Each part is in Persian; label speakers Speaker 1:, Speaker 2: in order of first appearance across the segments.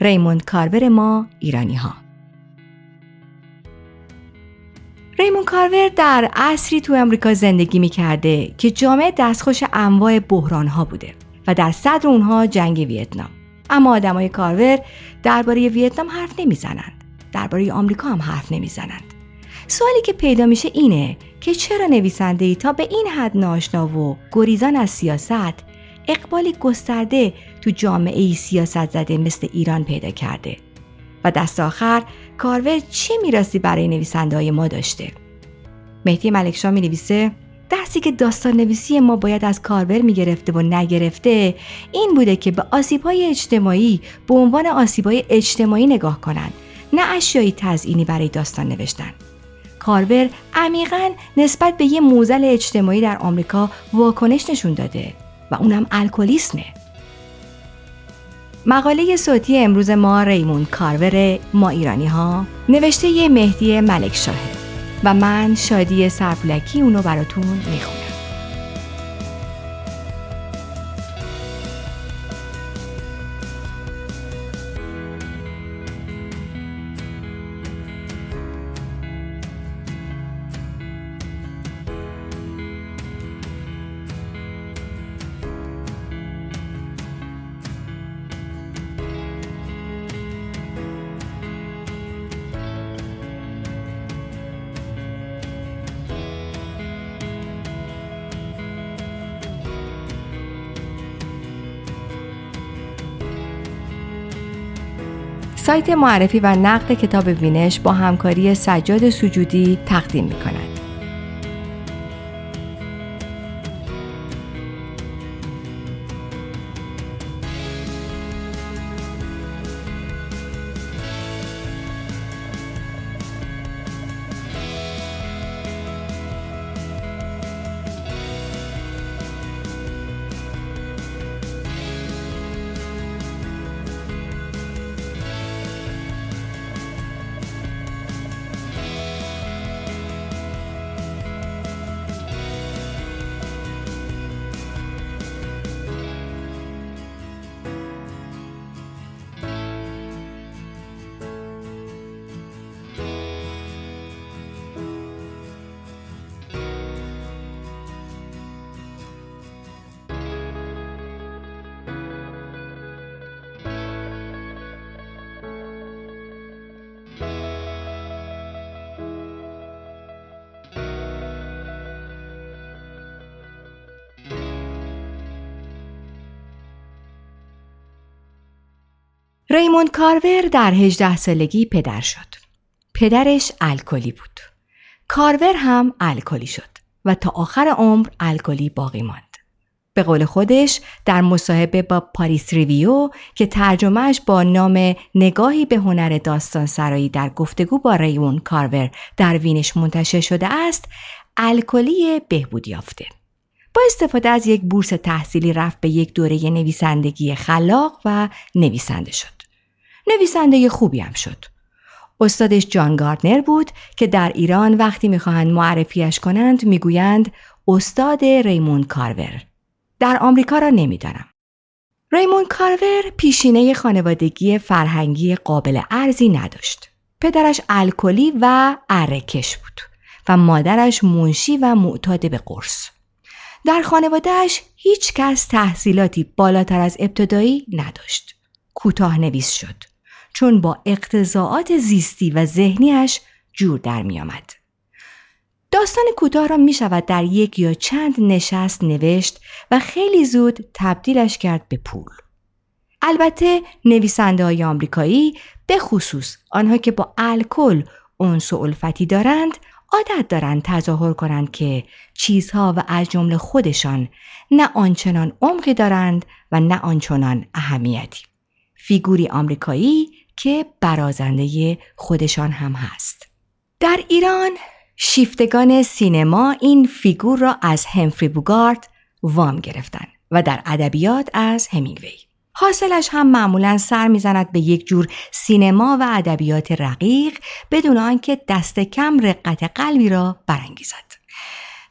Speaker 1: ریموند کارور ما ایرانی ها ریمون کارور در عصری تو امریکا زندگی می کرده که جامعه دستخوش انواع بحران ها بوده و در صدر اونها جنگ ویتنام. اما آدمای کارور درباره ویتنام حرف نمی‌زنند. درباره آمریکا هم حرف نمی‌زنند. سوالی که پیدا میشه اینه که چرا نویسنده ای تا به این حد ناشنا و گریزان از سیاست اقبالی گسترده تو جامعه ای سیاست زده مثل ایران پیدا کرده. و دست آخر کارور چه میراستی برای نویسنده های ما داشته؟ مهدی ملکشاه می نویسه درسی که داستان نویسی ما باید از کارور می گرفته و نگرفته این بوده که به آسیب های اجتماعی به عنوان آسیب های اجتماعی نگاه کنند نه اشیایی تزئینی برای داستان نوشتن. کارور عمیقا نسبت به یه موزل اجتماعی در آمریکا واکنش نشون داده و اونم الکلیسمه. مقاله صوتی امروز ما ریمون کارور ما ایرانی ها نوشته مهدی ملک شاهد. و من شادی سرپولکی اونو براتون می‌خونم. سایت معرفی و نقد کتاب وینش با همکاری سجاد سجودی تقدیم می کند. ریموند کارور در 18 سالگی پدر شد. پدرش الکلی بود. کارور هم الکلی شد و تا آخر عمر الکلی باقی ماند. به قول خودش در مصاحبه با پاریس ریویو که ترجمهش با نام نگاهی به هنر داستان سرایی در گفتگو با ریمون کارور در وینش منتشر شده است الکلی بهبود یافته. با استفاده از یک بورس تحصیلی رفت به یک دوره نویسندگی خلاق و نویسنده شد. نویسنده خوبی هم شد. استادش جان گاردنر بود که در ایران وقتی می‌خواهند معرفیش کنند می‌گویند استاد ریمون کارور. در آمریکا را نمی‌دانم. ریمون کارور پیشینه خانوادگی فرهنگی قابل ارزی نداشت. پدرش الکلی و ارکش بود و مادرش منشی و معتاد به قرص. در خانوادهش هیچ کس تحصیلاتی بالاتر از ابتدایی نداشت. کوتاه نویس شد. چون با اقتضاعات زیستی و ذهنیش جور در می آمد. داستان کوتاه را می شود در یک یا چند نشست نوشت و خیلی زود تبدیلش کرد به پول. البته نویسنده های آمریکایی به خصوص آنها که با الکل و الفتی دارند عادت دارند تظاهر کنند که چیزها و از جمله خودشان نه آنچنان عمقی دارند و نه آنچنان اهمیتی. فیگوری آمریکایی که برازنده خودشان هم هست. در ایران شیفتگان سینما این فیگور را از همفری بوگارت وام گرفتن و در ادبیات از همینگوی. حاصلش هم معمولا سر می‌زند به یک جور سینما و ادبیات رقیق بدون آنکه دست کم رقت قلبی را برانگیزد.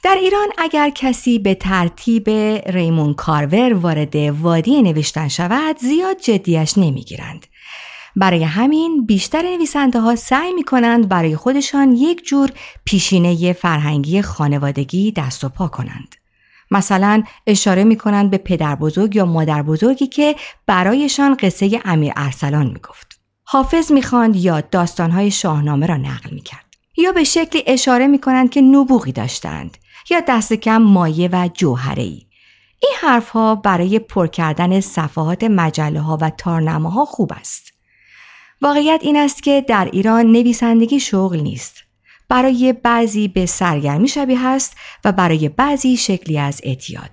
Speaker 1: در ایران اگر کسی به ترتیب ریمون کارور وارد وادی نوشتن شود زیاد جدیش نمی‌گیرند برای همین بیشتر نویسنده ها سعی می کنند برای خودشان یک جور پیشینه فرهنگی خانوادگی دست و پا کنند. مثلا اشاره می کنند به پدر بزرگ یا مادر بزرگی که برایشان قصه امیر ارسلان می گفت. حافظ می خواند یا داستانهای شاهنامه را نقل می کرد. یا به شکلی اشاره می کنند که نبوغی داشتند یا دست کم مایه و جوهره ای. این حرفها برای پر کردن صفحات مجله ها و تارنامه ها خوب است. واقعیت این است که در ایران نویسندگی شغل نیست. برای بعضی به سرگرمی شبیه است و برای بعضی شکلی از اعتیاد.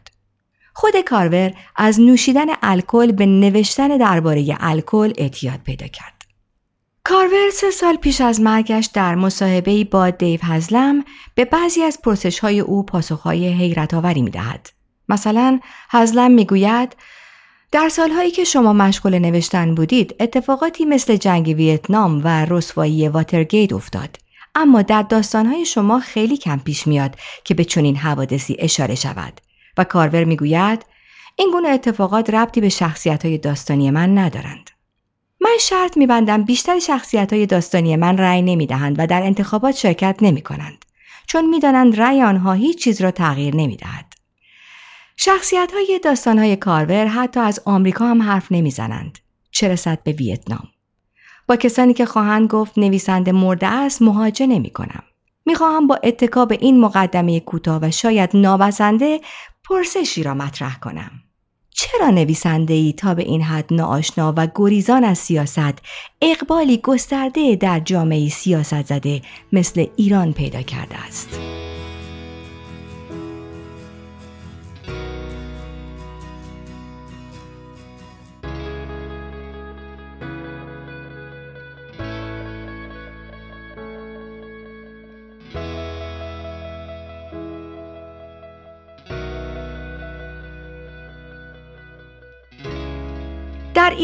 Speaker 1: خود کارور از نوشیدن الکل به نوشتن درباره الکل اعتیاد پیدا کرد. کارور سه سال پیش از مرگش در مصاحبه با دیو هزلم به بعضی از پرسش های او پاسخهای حیرت آوری می دهد. مثلا هزلم می گوید در سالهایی که شما مشغول نوشتن بودید اتفاقاتی مثل جنگ ویتنام و رسوایی واترگیت افتاد. اما در داستانهای شما خیلی کم پیش میاد که به چنین حوادثی اشاره شود و کارور می‌گوید این گونه اتفاقات ربطی به شخصیت های داستانی من ندارند. من شرط میبندم بیشتر شخصیت های داستانی من رأی نمی‌دهند و در انتخابات شرکت نمی کنند چون می‌دانند رأی آنها هیچ چیز را تغییر نمی‌دهد. شخصیت های داستان های کارور حتی از آمریکا هم حرف نمی‌زنند. چه رسد به ویتنام. با کسانی که خواهند گفت نویسنده مرده است مهاجه نمی کنم. می‌خواهم با اتکا به این مقدمه کوتاه و شاید نابسنده پرسشی را مطرح کنم. چرا نویسنده ای تا به این حد ناآشنا و گریزان از سیاست اقبالی گسترده در جامعه سیاست زده مثل ایران پیدا کرده است؟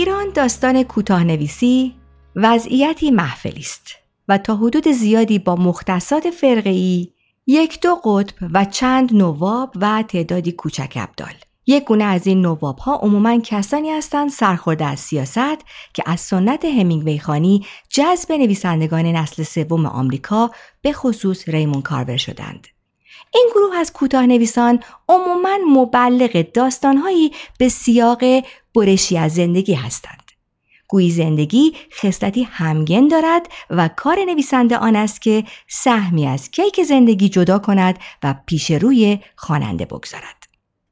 Speaker 1: ایران داستان کوتاه نویسی وضعیتی محفلی است و تا حدود زیادی با مختصات فرقی یک دو قطب و چند نواب و تعدادی کوچک ابدال یک گونه از این نواب ها عموما کسانی هستند سرخورده از سیاست که از سنت همینگوی خانی جذب نویسندگان نسل سوم آمریکا به خصوص ریمون کارور شدند. این گروه از کوتاه نویسان عموما مبلغ داستانهایی به سیاق برشی از زندگی هستند. گویی زندگی خصلتی همگن دارد و کار نویسنده آن است که سهمی از کیک زندگی جدا کند و پیش روی خواننده بگذارد.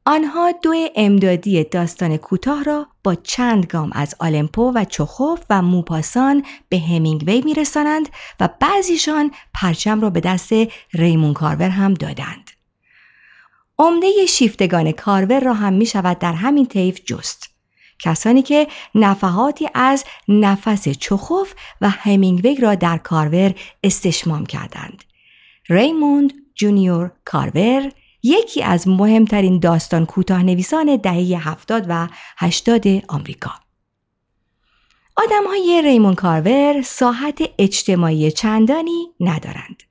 Speaker 1: آنها دو امدادی داستان کوتاه را با چند گام از آلمپو و چخوف و موپاسان به همینگوی میرسانند و بعضیشان پرچم را به دست ریمون کارور هم دادند. عمده شیفتگان کارور را هم می شود در همین طیف جست. کسانی که نفحاتی از نفس چخوف و همینگوی را در کارور استشمام کردند. ریموند جونیور کارور یکی از مهمترین داستان کوتاه نویسان دهه هفتاد و هشتاد آمریکا. آدم های ریمون کارور ساحت اجتماعی چندانی ندارند.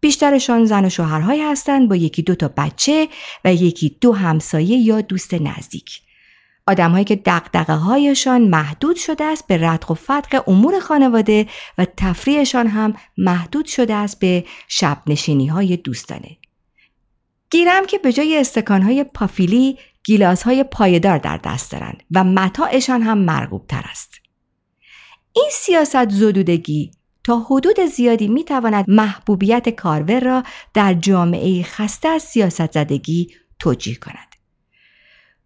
Speaker 1: بیشترشان زن و شوهرهایی هستند با یکی دو تا بچه و یکی دو همسایه یا دوست نزدیک. آدمهایی که دقدقه هایشان محدود شده است به ردق و فتق امور خانواده و تفریحشان هم محدود شده است به شب نشینی های دوستانه. گیرم که به جای استکانهای پافیلی های پایدار در دست دارند و متاعشان هم مرغوب تر است. این سیاست زدودگی تا حدود زیادی می تواند محبوبیت کارور را در جامعه خسته از سیاست زدگی توجیه کند.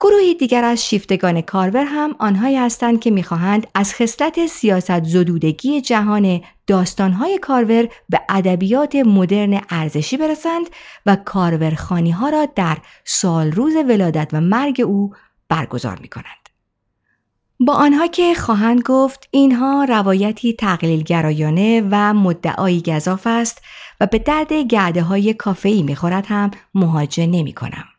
Speaker 1: گروهی دیگر از شیفتگان کارور هم آنهایی هستند که می‌خواهند از خصلت سیاست زدودگی جهان داستانهای کارور به ادبیات مدرن ارزشی برسند و کارورخانی ها را در سال روز ولادت و مرگ او برگزار می کنند. با آنها که خواهند گفت اینها روایتی تقلیلگرایانه و مدعایی گذاف است و به درد گرده های کافه‌ای می‌خورد هم مهاجه نمی کنم.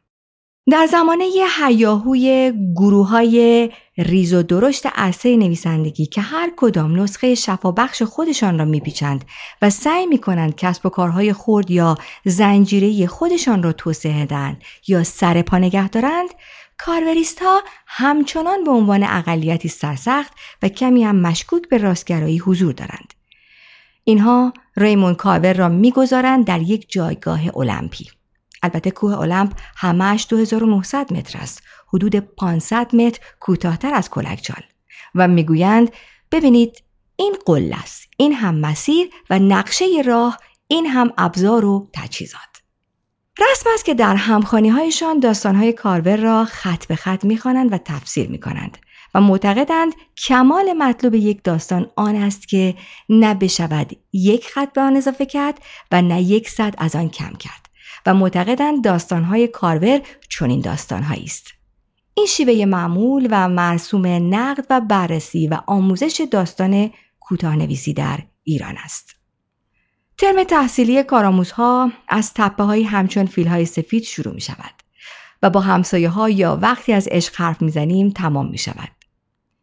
Speaker 1: در زمانه حیاهوی گروه های ریز و درشت عرصه نویسندگی که هر کدام نسخه شفابخش خودشان را میپیچند و سعی می‌کنند کسب و کارهای خرد یا زنجیره خودشان را توسعه دهند یا سر پا نگه دارند کاروریست ها همچنان به عنوان اقلیتی سرسخت و کمی هم مشکوک به راستگرایی حضور دارند. اینها ریمون کارور را می‌گذارند در یک جایگاه المپی. البته کوه المپ همش 2900 متر است. حدود 500 متر کوتاهتر از کلکچال و می‌گویند ببینید این قله است. این هم مسیر و نقشه راه این هم ابزار و تجهیزات. رسم است که در همخانی هایشان داستان های کارور را خط به خط می‌خوانند و تفسیر می کنند و معتقدند کمال مطلوب یک داستان آن است که نه بشود یک خط به آن اضافه کرد و نه یک صد از آن کم کرد. و معتقدند داستانهای کارور چنین داستانهایی است این شیوه معمول و مرسوم نقد و بررسی و آموزش داستان کوتاهنویسی در ایران است ترم تحصیلی کارآموزها از تپه های همچون فیل های سفید شروع می شود و با همسایه ها یا وقتی از عشق حرف می‌زنیم تمام می شود.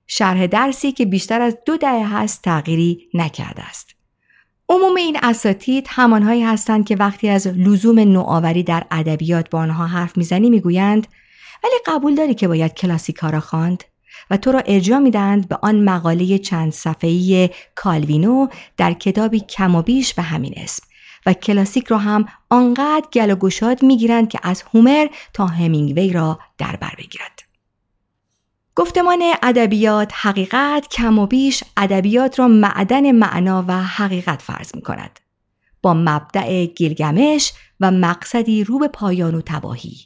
Speaker 1: شرح درسی که بیشتر از دو دهه هست تغییری نکرده است. عموم این اساتید همانهایی هستند که وقتی از لزوم نوآوری در ادبیات با آنها حرف می‌زنی می‌گویند ولی قبول داری که باید کلاسیکا را خواند و تو را ارجاع می‌دهند به آن مقاله چند صفحه‌ای کالوینو در کتابی کم و بیش به همین اسم و کلاسیک را هم آنقدر گل و گشاد می‌گیرند که از هومر تا همینگوی را در بر بگیرد. گفتمان ادبیات حقیقت کم و بیش ادبیات را معدن معنا و حقیقت فرض می کند. با مبدع گیلگمش و مقصدی رو به پایان و تباهی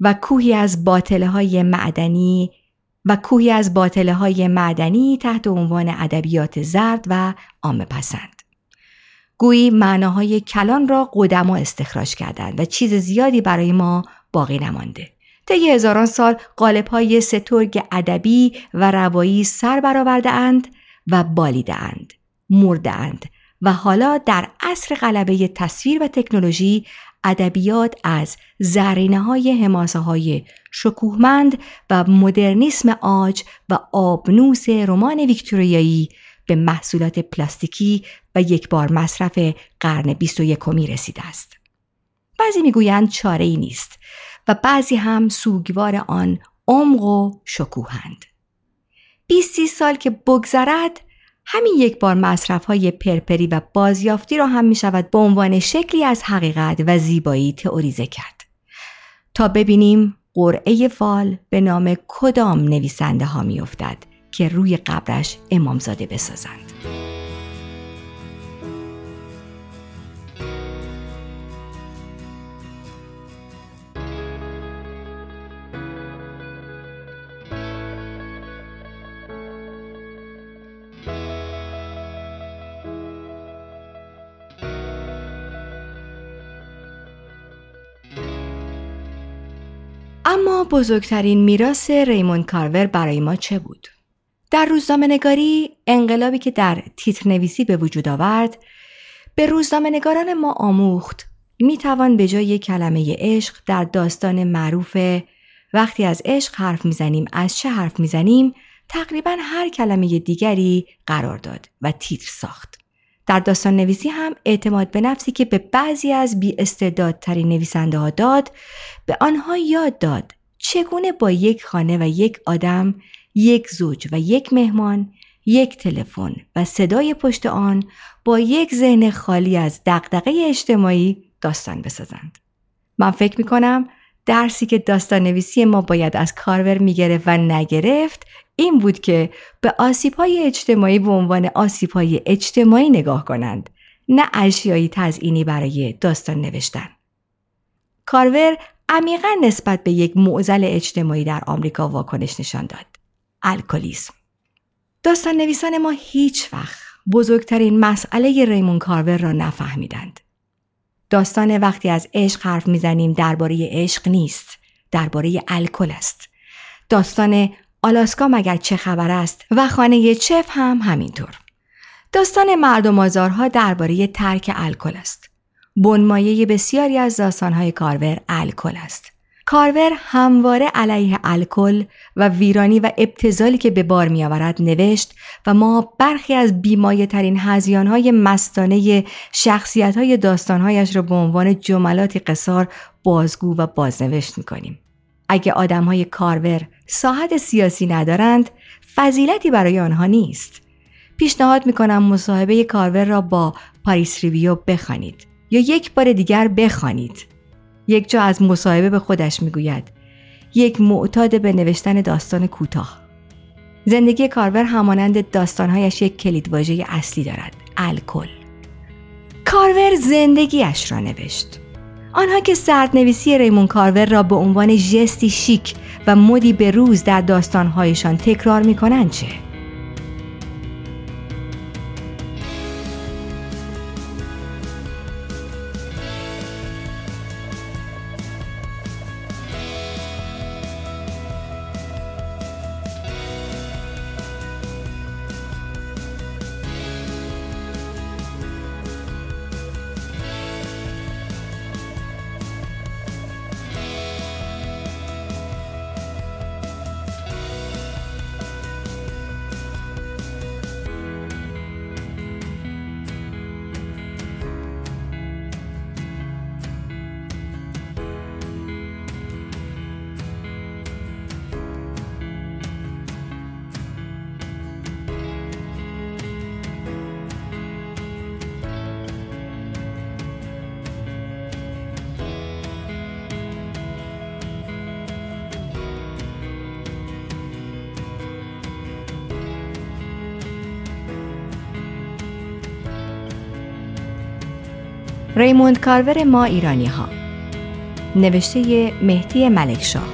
Speaker 1: و کوهی از باطله های معدنی و کوهی از باطله های معدنی تحت عنوان ادبیات زرد و عام پسند. گویی معناهای کلان را قدما استخراج کردند و چیز زیادی برای ما باقی نمانده. طی هزاران سال قالب های سترگ ادبی و روایی سر برآورده اند و بالیده اند، مرده اند و حالا در عصر غلبه تصویر و تکنولوژی ادبیات از زرینه های حماسه های شکوهمند و مدرنیسم آج و آبنوس رمان ویکتوریایی به محصولات پلاستیکی و یک بار مصرف قرن 21 رسیده است. بعضی می‌گویند چاره ای نیست و بعضی هم سوگوار آن عمق و شکوهند. 20 سال که بگذرد همین یک بار مصرف های پرپری و بازیافتی را هم می شود به عنوان شکلی از حقیقت و زیبایی تئوریزه کرد. تا ببینیم قرعه فال به نام کدام نویسنده ها می افتد که روی قبرش امامزاده بسازند. بزرگترین میراث ریمون کارور برای ما چه بود؟ در روزنامه نگاری انقلابی که در تیتر نویسی به وجود آورد به روزنامه نگاران ما آموخت می توان به جای کلمه عشق در داستان معروف وقتی از عشق حرف می‌زنیم از چه حرف می‌زنیم تقریبا هر کلمه دیگری قرار داد و تیتر ساخت. در داستان نویسی هم اعتماد به نفسی که به بعضی از بی استعدادترین نویسنده ها داد به آنها یاد داد چگونه با یک خانه و یک آدم یک زوج و یک مهمان یک تلفن و صدای پشت آن با یک ذهن خالی از دقدقه اجتماعی داستان بسازند من فکر می کنم درسی که داستان نویسی ما باید از کارور می گرفت و نگرفت این بود که به آسیب های اجتماعی به عنوان آسیب های اجتماعی نگاه کنند نه اشیایی تزئینی برای داستان نوشتن. کارور عمیقا نسبت به یک معزل اجتماعی در آمریکا واکنش نشان داد. الکلیسم. داستان نویسان ما هیچ وقت بزرگترین مسئله ریمون کارور را نفهمیدند. داستان وقتی از عشق حرف می‌زنیم درباره عشق نیست، درباره الکل است. داستان آلاسکا مگر چه خبر است و خانه چف هم همینطور. داستان مردم آزارها درباره ترک الکل است. بنمایه بسیاری از داستانهای کارور الکل است. کارور همواره علیه الکل و ویرانی و ابتزالی که به بار میآورد نوشت و ما برخی از بیمایه ترین هزیان های مستانه شخصیت های داستانهایش را به عنوان جملاتی قصار بازگو و بازنوشت می کنیم. اگه آدم های کارور ساحت سیاسی ندارند فضیلتی برای آنها نیست. پیشنهاد می‌کنم مصاحبه کارور را با پاریس ریویو بخوانید یا یک بار دیگر بخوانید. یک جا از مصاحبه به خودش می‌گوید یک معتاد به نوشتن داستان کوتاه. زندگی کارور همانند داستانهایش یک کلیدواژه اصلی دارد الکل کارور زندگیش را نوشت آنها که سردنویسی ریمون کارور را به عنوان ژستی شیک و مدی به روز در داستانهایشان تکرار می کنند چه؟ ریموند کارور ما ایرانی ها نوشته مهدی ملکشاه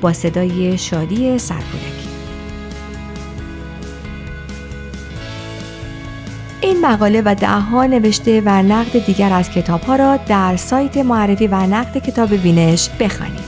Speaker 1: با صدای شادی سرپولکی این مقاله و دهها نوشته و نقد دیگر از کتاب ها را در سایت معرفی و نقد کتاب وینش بخوانید.